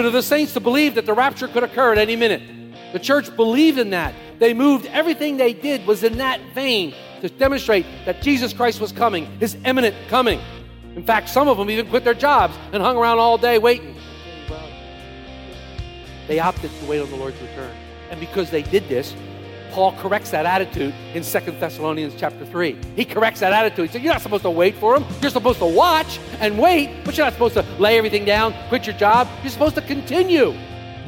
Normal attitude of the saints to believe that the rapture could occur at any minute. The church believed in that. They moved, everything they did was in that vein to demonstrate that Jesus Christ was coming, his imminent coming. In fact, some of them even quit their jobs and hung around all day waiting. They opted to wait on the Lord's return. And because they did this, Paul corrects that attitude in 2 Thessalonians chapter 3. He corrects that attitude. He said, You're not supposed to wait for him. You're supposed to watch and wait, but you're not supposed to lay everything down, quit your job. You're supposed to continue.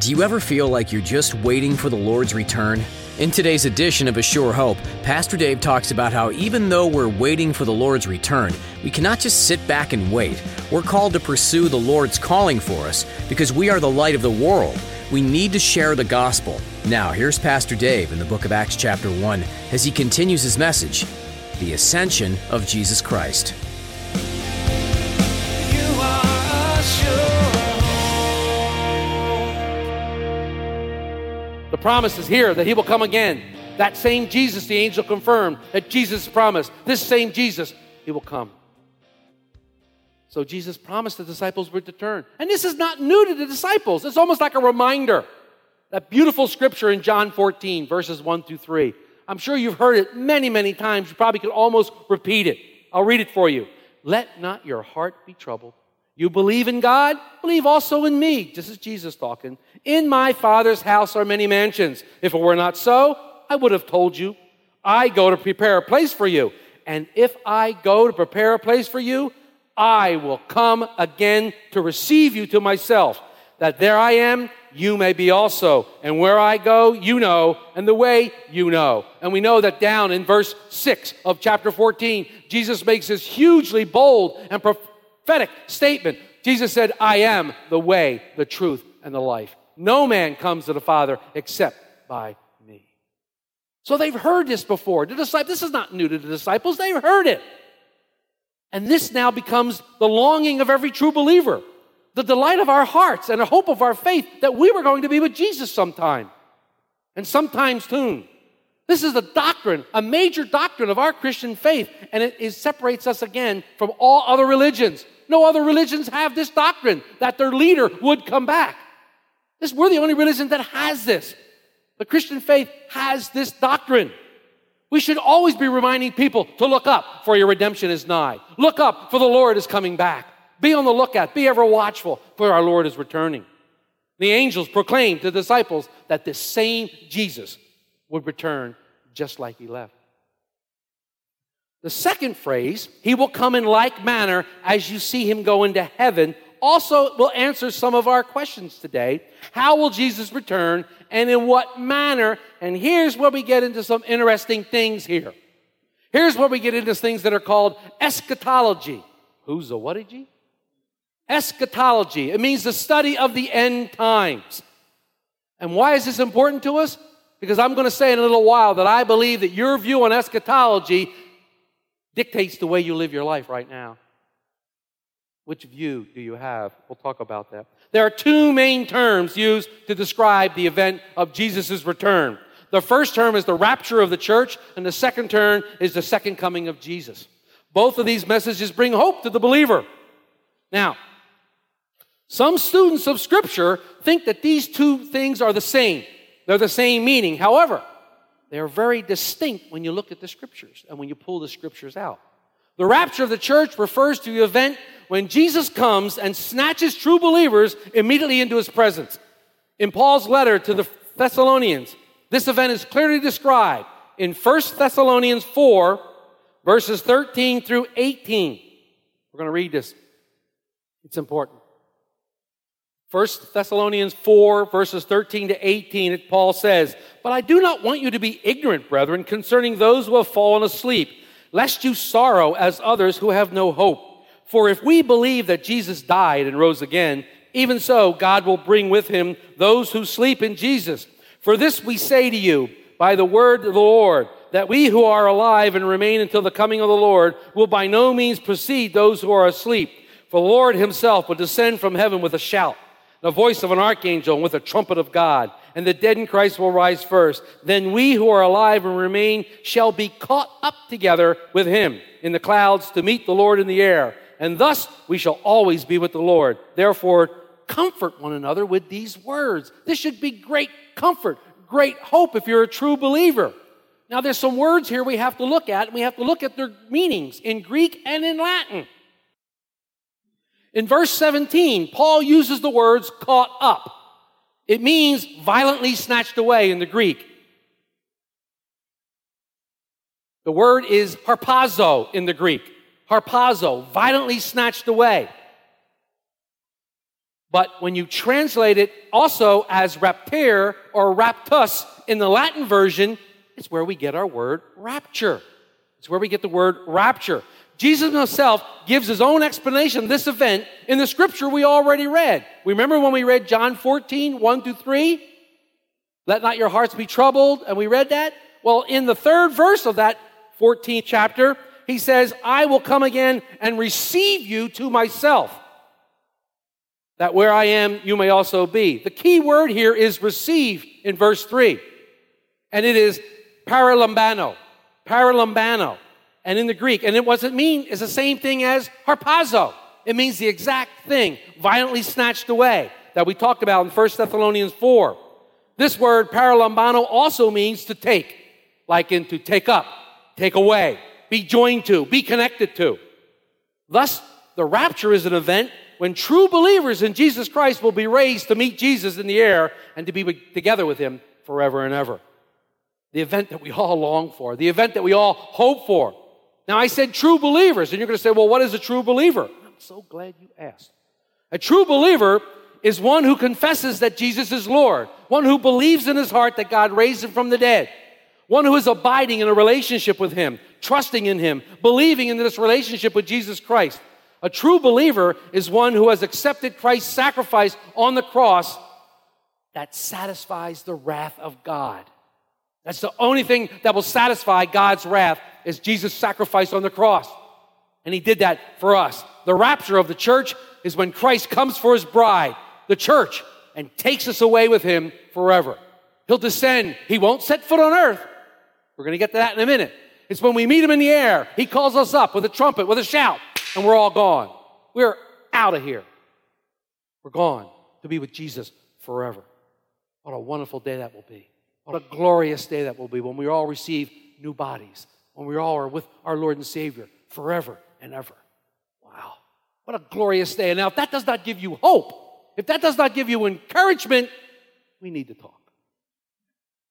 Do you ever feel like you're just waiting for the Lord's return? In today's edition of A Sure Hope, Pastor Dave talks about how even though we're waiting for the Lord's return, we cannot just sit back and wait. We're called to pursue the Lord's calling for us because we are the light of the world. We need to share the gospel. Now, here's Pastor Dave in the book of Acts, chapter 1, as he continues his message The Ascension of Jesus Christ. You are The promise is here that he will come again. That same Jesus, the angel confirmed that Jesus promised. This same Jesus, he will come. So Jesus promised the disciples would return. And this is not new to the disciples. It's almost like a reminder. That beautiful scripture in John 14, verses 1 through 3. I'm sure you've heard it many, many times. You probably could almost repeat it. I'll read it for you. Let not your heart be troubled. You believe in God, believe also in me. This is Jesus talking. In my Father's house are many mansions. If it were not so, I would have told you. I go to prepare a place for you. And if I go to prepare a place for you, I will come again to receive you to myself, that there I am, you may be also. And where I go, you know, and the way you know. And we know that down in verse 6 of chapter 14, Jesus makes this hugely bold and prophetic statement. Jesus said, I am the way, the truth, and the life. No man comes to the Father except by me. So they've heard this before. The disciples, this is not new to the disciples, they've heard it. And this now becomes the longing of every true believer, the delight of our hearts and a hope of our faith that we were going to be with Jesus sometime and sometime soon. This is a doctrine, a major doctrine of our Christian faith, and it is, separates us again from all other religions. No other religions have this doctrine that their leader would come back. This, we're the only religion that has this. The Christian faith has this doctrine. We should always be reminding people to look up, for your redemption is nigh. Look up, for the Lord is coming back. Be on the lookout. Be ever watchful, for our Lord is returning. The angels proclaimed to the disciples that this same Jesus would return just like he left. The second phrase, he will come in like manner as you see him go into heaven, also will answer some of our questions today. How will Jesus return and in what manner? And here's where we get into some interesting things here. Here's where we get into things that are called eschatology. Who's the what did you? Eschatology. It means the study of the end times. And why is this important to us? Because I'm going to say in a little while that I believe that your view on eschatology dictates the way you live your life right now. Which view do you have? We'll talk about that. There are two main terms used to describe the event of Jesus' return. The first term is the rapture of the church, and the second term is the second coming of Jesus. Both of these messages bring hope to the believer. Now, some students of Scripture think that these two things are the same. They're the same meaning. However, they are very distinct when you look at the Scriptures and when you pull the Scriptures out. The rapture of the church refers to the event when Jesus comes and snatches true believers immediately into his presence. In Paul's letter to the Thessalonians, this event is clearly described in 1 Thessalonians 4, verses 13 through 18. We're going to read this. It's important. 1 Thessalonians 4, verses 13 to 18, Paul says, But I do not want you to be ignorant, brethren, concerning those who have fallen asleep, lest you sorrow as others who have no hope. For if we believe that Jesus died and rose again, even so God will bring with him those who sleep in Jesus. For this we say to you by the word of the Lord, that we who are alive and remain until the coming of the Lord will by no means precede those who are asleep. For the Lord himself will descend from heaven with a shout, the voice of an archangel, and with a trumpet of God. And the dead in Christ will rise first. Then we who are alive and remain shall be caught up together with him in the clouds to meet the Lord in the air. And thus we shall always be with the Lord. Therefore, comfort one another with these words. This should be great comfort, great hope if you're a true believer. Now, there's some words here we have to look at, and we have to look at their meanings in Greek and in Latin. In verse 17, Paul uses the words caught up. It means violently snatched away in the Greek. The word is harpazo in the Greek. Harpazo, violently snatched away. But when you translate it also as raptere or raptus in the Latin version, it's where we get our word rapture. It's where we get the word rapture. Jesus himself gives his own explanation of this event in the scripture we already read. Remember when we read John 14, 1 through 3? Let not your hearts be troubled. And we read that. Well, in the third verse of that 14th chapter, he says, I will come again and receive you to myself, that where I am, you may also be. The key word here is receive in verse 3. And it is paralambano. Paralambano. And in the Greek, and it doesn't mean it's the same thing as harpazo. It means the exact thing, violently snatched away, that we talked about in 1 Thessalonians 4. This word paralambano also means to take, like in to take up, take away, be joined to, be connected to. Thus, the rapture is an event when true believers in Jesus Christ will be raised to meet Jesus in the air and to be together with him forever and ever. The event that we all long for, the event that we all hope for. Now, I said true believers, and you're going to say, well, what is a true believer? I'm so glad you asked. A true believer is one who confesses that Jesus is Lord, one who believes in his heart that God raised him from the dead, one who is abiding in a relationship with him, trusting in him, believing in this relationship with Jesus Christ. A true believer is one who has accepted Christ's sacrifice on the cross that satisfies the wrath of God. That's the only thing that will satisfy God's wrath is Jesus' sacrifice on the cross. And he did that for us. The rapture of the church is when Christ comes for his bride, the church, and takes us away with him forever. He'll descend. He won't set foot on earth. We're going to get to that in a minute. It's when we meet him in the air. He calls us up with a trumpet, with a shout, and we're all gone. We're out of here. We're gone to be with Jesus forever. What a wonderful day that will be. What a glorious day that will be when we all receive new bodies, when we all are with our Lord and Savior forever and ever. Wow. What a glorious day. And now, if that does not give you hope, if that does not give you encouragement, we need to talk.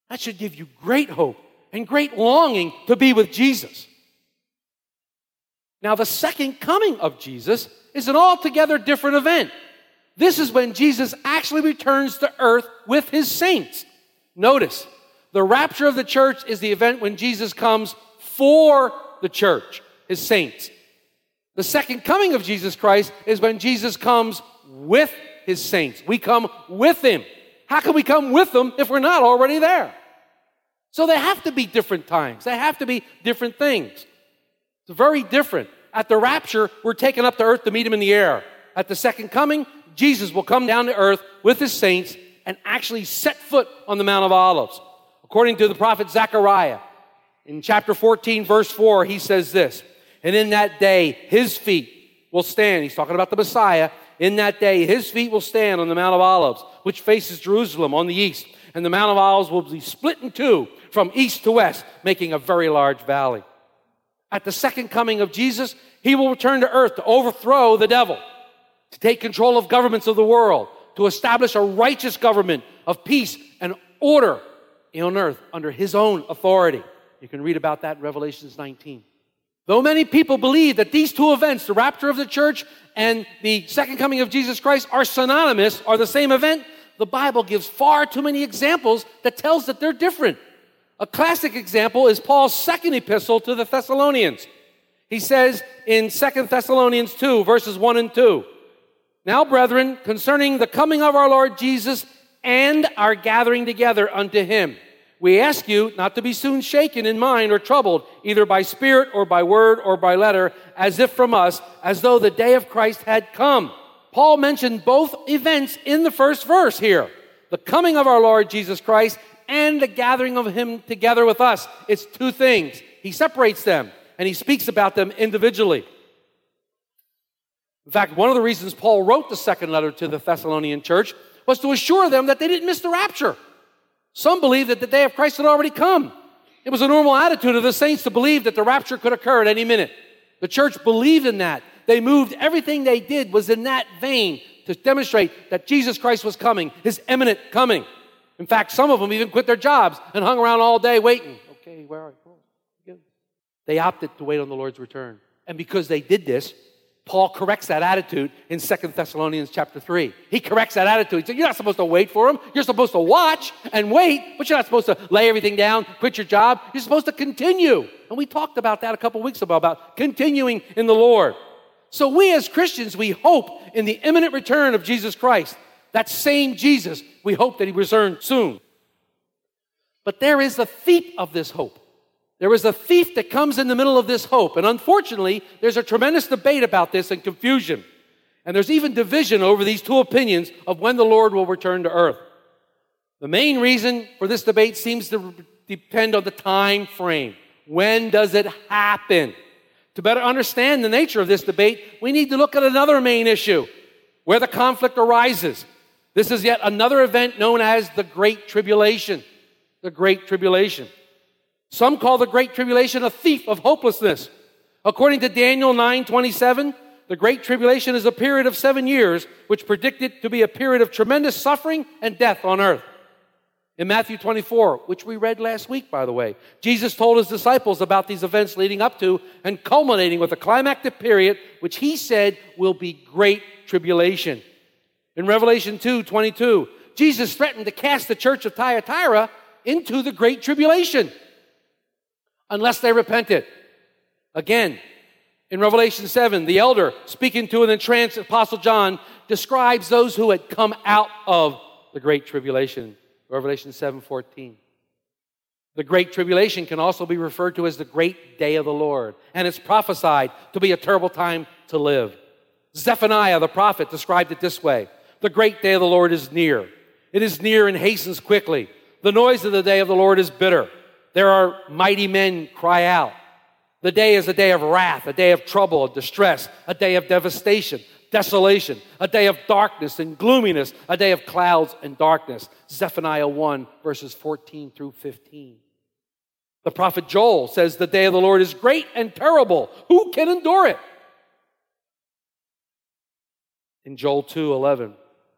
That should give you great hope and great longing to be with Jesus. Now, the second coming of Jesus is an altogether different event. This is when Jesus actually returns to earth with his saints. Notice, the rapture of the church is the event when Jesus comes for the church, his saints. The second coming of Jesus Christ is when Jesus comes with his saints. We come with him. How can we come with them if we're not already there? So they have to be different times. They have to be different things. It's very different. At the rapture, we're taken up to earth to meet him in the air. At the second coming, Jesus will come down to earth with his saints and actually set foot on the Mount of Olives. According to the prophet Zechariah, in chapter 14, verse 4, he says this And in that day, his feet will stand. He's talking about the Messiah. In that day, his feet will stand on the Mount of Olives, which faces Jerusalem on the east. And the Mount of Olives will be split in two from east to west, making a very large valley. At the second coming of Jesus, he will return to earth to overthrow the devil, to take control of governments of the world, to establish a righteous government of peace and order on earth under his own authority. You can read about that in Revelations 19. Though many people believe that these two events, the rapture of the church and the second coming of Jesus Christ, are synonymous, are the same event, the Bible gives far too many examples that tells that they're different. A classic example is Paul's second epistle to the Thessalonians. He says in 2 Thessalonians 2, verses 1 and 2, Now, brethren, concerning the coming of our Lord Jesus and our gathering together unto him, we ask you not to be soon shaken in mind or troubled, either by spirit or by word or by letter, as if from us, as though the day of Christ had come. Paul mentioned both events in the first verse here the coming of our Lord Jesus Christ and the gathering of him together with us. It's two things. He separates them and he speaks about them individually. In fact, one of the reasons Paul wrote the second letter to the Thessalonian church was to assure them that they didn't miss the rapture. Some believed that the day of Christ had already come. It was a normal attitude of the saints to believe that the rapture could occur at any minute. The church believed in that. They moved, everything they did was in that vein to demonstrate that Jesus Christ was coming, his imminent coming. In fact, some of them even quit their jobs and hung around all day waiting. Okay, where are you? They opted to wait on the Lord's return. And because they did this, Paul corrects that attitude in 2 Thessalonians chapter 3. He corrects that attitude. He said, You're not supposed to wait for him. You're supposed to watch and wait, but you're not supposed to lay everything down, quit your job. You're supposed to continue. And we talked about that a couple weeks ago, about continuing in the Lord. So we as Christians, we hope in the imminent return of Jesus Christ. That same Jesus, we hope that he returns soon. But there is a thief of this hope. There is a thief that comes in the middle of this hope. And unfortunately, there's a tremendous debate about this and confusion. And there's even division over these two opinions of when the Lord will return to earth. The main reason for this debate seems to depend on the time frame. When does it happen? To better understand the nature of this debate, we need to look at another main issue where the conflict arises. This is yet another event known as the Great Tribulation. The Great Tribulation. Some call the Great Tribulation a thief of hopelessness. According to Daniel 9 27, the Great Tribulation is a period of seven years, which predicted to be a period of tremendous suffering and death on earth. In Matthew 24, which we read last week, by the way, Jesus told his disciples about these events leading up to and culminating with a climactic period, which he said will be great tribulation. In Revelation 2 22, Jesus threatened to cast the church of Thyatira into the great tribulation unless they repented. Again, in Revelation 7, the elder, speaking to an entranced Apostle John, describes those who had come out of the great tribulation. Revelation 7 14. The great tribulation can also be referred to as the great day of the Lord, and it's prophesied to be a terrible time to live. Zephaniah the prophet described it this way The great day of the Lord is near. It is near and hastens quickly. The noise of the day of the Lord is bitter. There are mighty men cry out. The day is a day of wrath, a day of trouble, of distress, a day of devastation, desolation, a day of darkness and gloominess, a day of clouds and darkness. Zephaniah 1, verses 14 through 15. The prophet Joel says, The day of the Lord is great and terrible. Who can endure it? In Joel 2 11.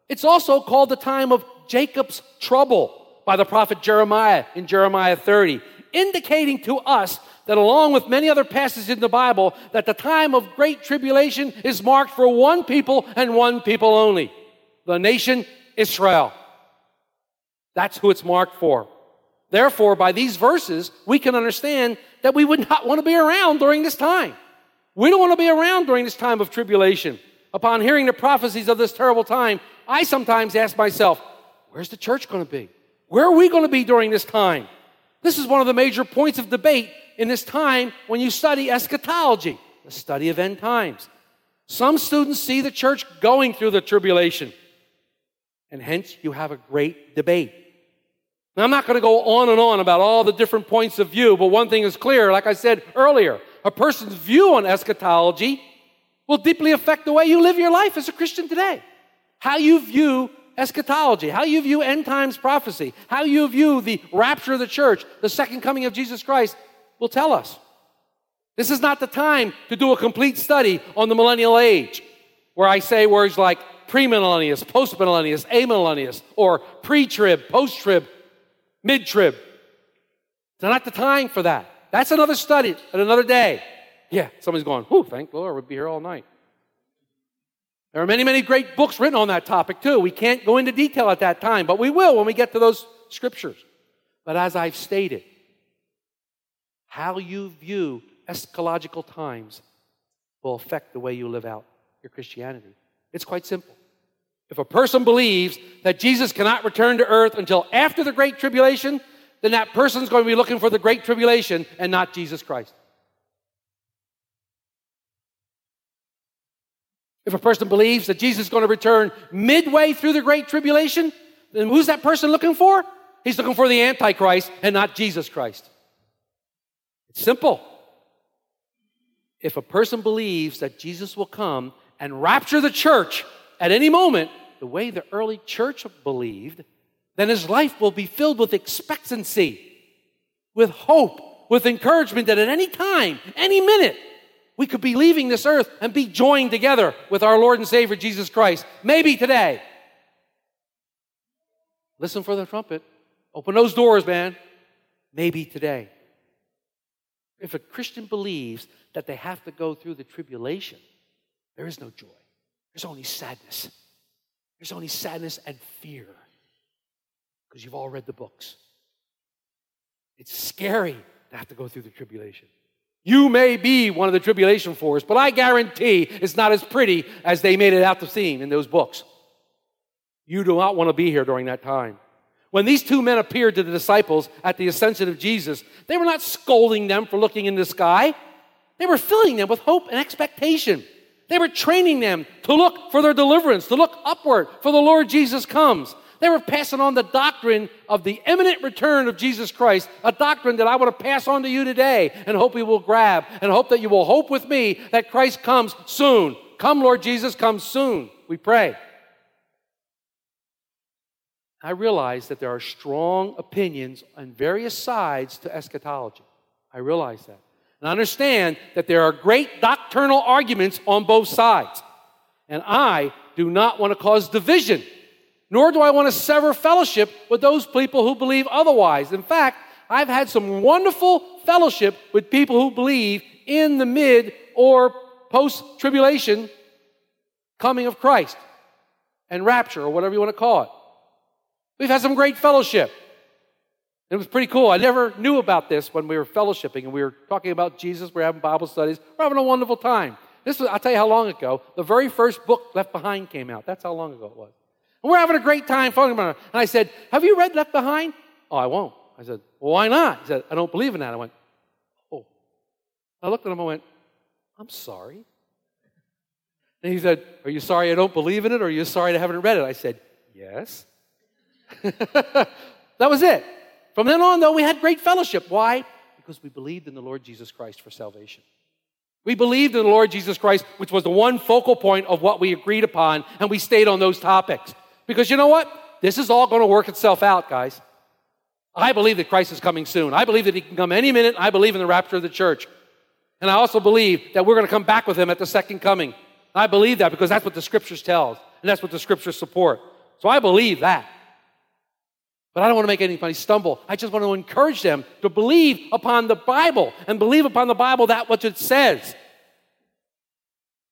It's also called the time of Jacob's trouble by the prophet Jeremiah in Jeremiah 30, indicating to us that along with many other passages in the Bible, that the time of great tribulation is marked for one people and one people only. The nation Israel. That's who it's marked for. Therefore, by these verses, we can understand that we would not want to be around during this time. We don't want to be around during this time of tribulation. Upon hearing the prophecies of this terrible time, I sometimes ask myself, where's the church going to be? Where are we going to be during this time? This is one of the major points of debate in this time when you study eschatology, the study of end times. Some students see the church going through the tribulation, and hence you have a great debate. Now, I'm not going to go on and on about all the different points of view, but one thing is clear, like I said earlier, a person's view on eschatology will deeply affect the way you live your life as a Christian today. How you view eschatology, how you view end times prophecy, how you view the rapture of the church, the second coming of Jesus Christ, will tell us. This is not the time to do a complete study on the millennial age, where I say words like premillennialist, postmillennialist, amillennialist, or pre-trib, post-trib, mid-trib. It's not the time for that. That's another study at another day. Yeah, somebody's going, whew, thank the Lord, we'll be here all night. There are many, many great books written on that topic too. We can't go into detail at that time, but we will when we get to those scriptures. But as I've stated, how you view eschatological times will affect the way you live out your Christianity. It's quite simple. If a person believes that Jesus cannot return to earth until after the Great Tribulation, then that person's going to be looking for the Great Tribulation and not Jesus Christ. If a person believes that Jesus is going to return midway through the Great Tribulation, then who's that person looking for? He's looking for the Antichrist and not Jesus Christ. It's simple. If a person believes that Jesus will come and rapture the church at any moment, the way the early church believed, then his life will be filled with expectancy, with hope, with encouragement that at any time, any minute, we could be leaving this earth and be joined together with our Lord and Savior Jesus Christ. Maybe today. Listen for the trumpet. Open those doors, man. Maybe today. If a Christian believes that they have to go through the tribulation, there is no joy. There's only sadness. There's only sadness and fear because you've all read the books. It's scary to have to go through the tribulation. You may be one of the tribulation force, but I guarantee it's not as pretty as they made it out to seem in those books. You do not want to be here during that time. When these two men appeared to the disciples at the ascension of Jesus, they were not scolding them for looking in the sky. They were filling them with hope and expectation. They were training them to look for their deliverance, to look upward for the Lord Jesus comes. They were passing on the doctrine of the imminent return of Jesus Christ, a doctrine that I want to pass on to you today and hope you will grab and hope that you will hope with me that Christ comes soon. Come, Lord Jesus, come soon. We pray. I realize that there are strong opinions on various sides to eschatology. I realize that. And I understand that there are great doctrinal arguments on both sides. And I do not want to cause division nor do I want to sever fellowship with those people who believe otherwise. In fact, I've had some wonderful fellowship with people who believe in the mid or post tribulation coming of Christ and rapture or whatever you want to call it. We've had some great fellowship. It was pretty cool. I never knew about this when we were fellowshipping and we were talking about Jesus. We are having Bible studies. We're having a wonderful time. This was, I'll tell you how long ago. The very first book, Left Behind, came out. That's how long ago it was. And we're having a great time talking about it. And I said, Have you read Left Behind? Oh, I won't. I said, Well, why not? He said, I don't believe in that. I went, Oh. I looked at him and went, I'm sorry. And he said, Are you sorry I don't believe in it or are you sorry I haven't read it? I said, Yes. that was it. From then on, though, we had great fellowship. Why? Because we believed in the Lord Jesus Christ for salvation. We believed in the Lord Jesus Christ, which was the one focal point of what we agreed upon, and we stayed on those topics. Because you know what? This is all going to work itself out, guys. I believe that Christ is coming soon. I believe that he can come any minute. I believe in the rapture of the church. And I also believe that we're going to come back with him at the second coming. I believe that because that's what the scriptures tell, and that's what the scriptures support. So I believe that. But I don't want to make anybody stumble. I just want to encourage them to believe upon the Bible and believe upon the Bible that what it says.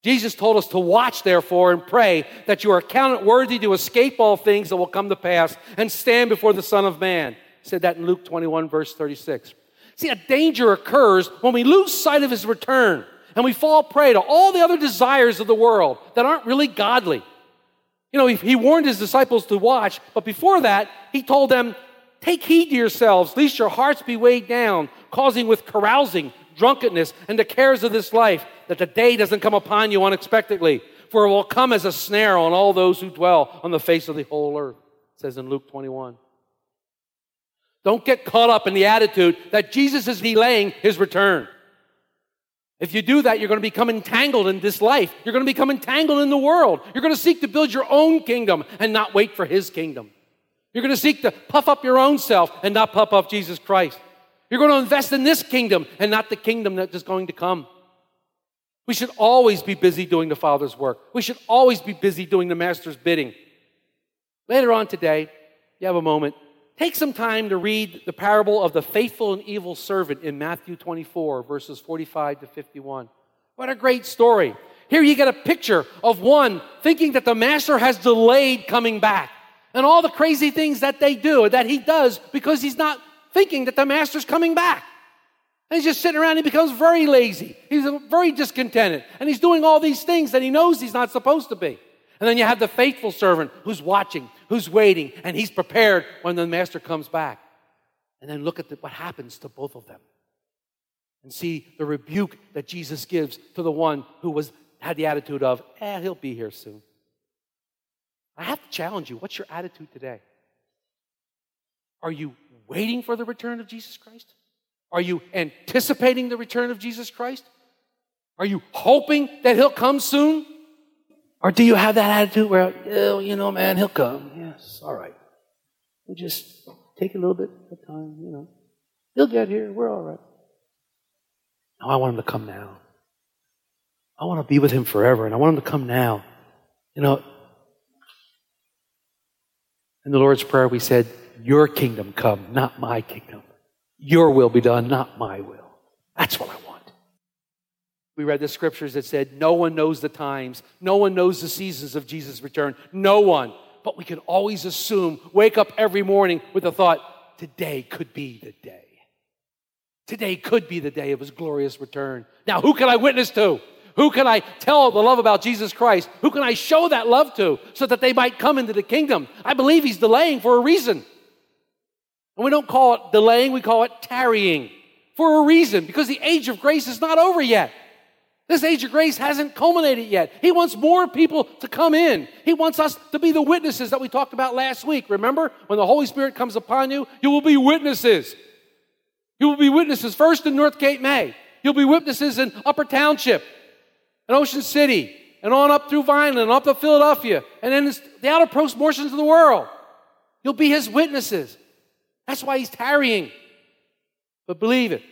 Jesus told us to watch, therefore, and pray that you are counted worthy to escape all things that will come to pass and stand before the Son of Man. He said that in Luke 21, verse 36. See, a danger occurs when we lose sight of his return and we fall prey to all the other desires of the world that aren't really godly. You know, he warned his disciples to watch, but before that, he told them, Take heed to yourselves, lest your hearts be weighed down, causing with carousing drunkenness, and the cares of this life, that the day doesn't come upon you unexpectedly, for it will come as a snare on all those who dwell on the face of the whole earth, says in Luke 21. Don't get caught up in the attitude that Jesus is delaying his return. If you do that, you're going to become entangled in this life. You're going to become entangled in the world. You're going to seek to build your own kingdom and not wait for his kingdom. You're going to seek to puff up your own self and not puff up Jesus Christ. You're going to invest in this kingdom and not the kingdom that is going to come. We should always be busy doing the Father's work. We should always be busy doing the Master's bidding. Later on today, you have a moment, take some time to read the parable of the faithful and evil servant in Matthew 24, verses 45 to 51. What a great story. Here you get a picture of one thinking that the Master has delayed coming back and all the crazy things that they do, that he does because he's not thinking that the master's coming back. And he's just sitting around, he becomes very lazy. He's very discontented. And he's doing all these things that he knows he's not supposed to be. And then you have the faithful servant who's watching, who's waiting, and he's prepared when the master comes back. And then look at the, what happens to both of them. And see the rebuke that Jesus gives to the one who was had the attitude of, eh, he'll be here soon. I have to challenge you. What's your attitude today? Are you waiting for the return of Jesus Christ? Are you anticipating the return of Jesus Christ? Are you hoping that he'll come soon? Or do you have that attitude where, oh, you know, man, he'll come. Yes, all right. We'll just take a little bit of time, you know. He'll get here. We're all right. No, I want him to come now. I want to be with him forever, and I want him to come now. You know, in the Lord's Prayer, we said, Your kingdom come, not my kingdom. Your will be done, not my will. That's what I want. We read the scriptures that said, No one knows the times, no one knows the seasons of Jesus' return. No one. But we can always assume, wake up every morning with the thought, Today could be the day. Today could be the day of his glorious return. Now, who can I witness to? Who can I tell the love about Jesus Christ? Who can I show that love to so that they might come into the kingdom? I believe he's delaying for a reason. And we don't call it delaying, we call it tarrying for a reason because the age of grace is not over yet. This age of grace hasn't culminated yet. He wants more people to come in. He wants us to be the witnesses that we talked about last week. Remember, when the Holy Spirit comes upon you, you will be witnesses. You will be witnesses first in North Cape May. You'll be witnesses in Upper Township, and Ocean City, and on up through Vineland, up to Philadelphia, and then the outer portions of the world. You'll be his witnesses. That's why he's tarrying. But believe it,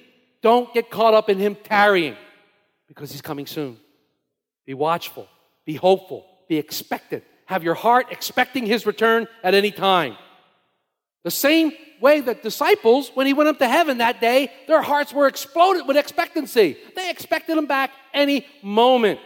don't get caught up in him tarrying because he's coming soon. Be watchful, be hopeful, be expectant. Have your heart expecting his return at any time. The same way that disciples, when he went up to heaven that day, their hearts were exploded with expectancy. They expected him back any moment.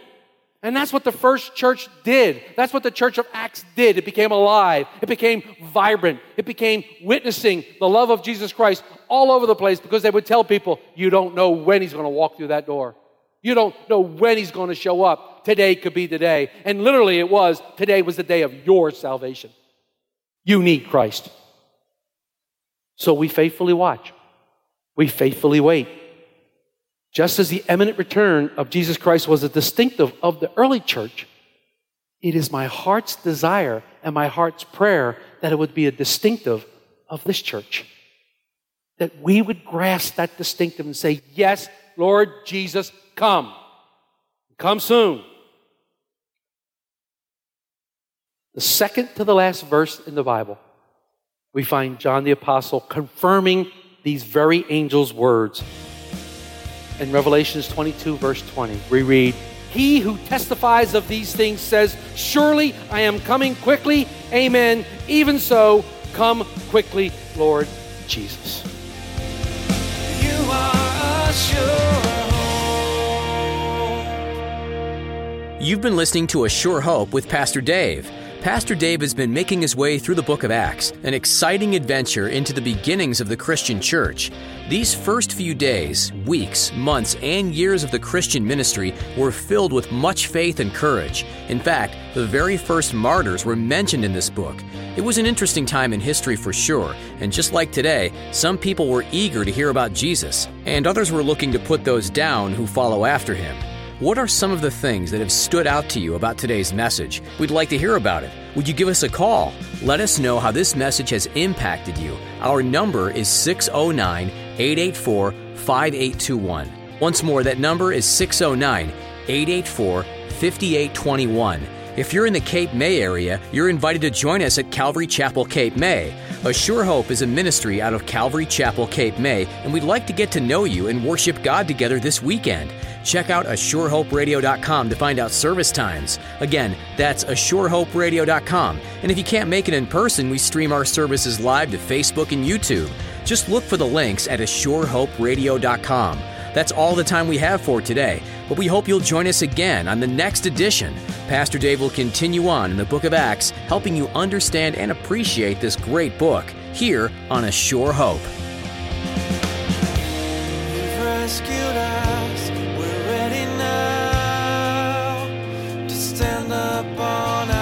And that's what the first church did. That's what the church of Acts did. It became alive. It became vibrant. It became witnessing the love of Jesus Christ all over the place because they would tell people, you don't know when he's going to walk through that door. You don't know when he's going to show up. Today could be the day. And literally it was, today was the day of your salvation. You need Christ. So we faithfully watch. We faithfully wait. Just as the imminent return of Jesus Christ was a distinctive of the early church, it is my heart's desire and my heart's prayer that it would be a distinctive of this church. That we would grasp that distinctive and say, Yes, Lord Jesus, come. Come soon. The second to the last verse in the Bible, we find John the Apostle confirming these very angels' words. In Revelations 22, verse 20, we read, He who testifies of these things says, Surely I am coming quickly. Amen. Even so, come quickly, Lord Jesus. You are a sure You've been listening to A Sure Hope with Pastor Dave. Pastor Dave has been making his way through the book of Acts, an exciting adventure into the beginnings of the Christian church. These first few days, weeks, months, and years of the Christian ministry were filled with much faith and courage. In fact, the very first martyrs were mentioned in this book. It was an interesting time in history for sure, and just like today, some people were eager to hear about Jesus, and others were looking to put those down who follow after him. What are some of the things that have stood out to you about today's message? We'd like to hear about it. Would you give us a call? Let us know how this message has impacted you. Our number is 609 884 5821. Once more, that number is 609 884 5821. If you're in the Cape May area, you're invited to join us at Calvary Chapel Cape May. A Sure Hope is a ministry out of Calvary Chapel Cape May, and we'd like to get to know you and worship God together this weekend. Check out ASureHopeRadio.com to find out service times. Again, that's ASureHopeRadio.com. And if you can't make it in person, we stream our services live to Facebook and YouTube. Just look for the links at ASureHopeRadio.com. That's all the time we have for today, but we hope you'll join us again on the next edition. Pastor Dave will continue on in the book of Acts, helping you understand and appreciate this great book here on A Sure Hope. upon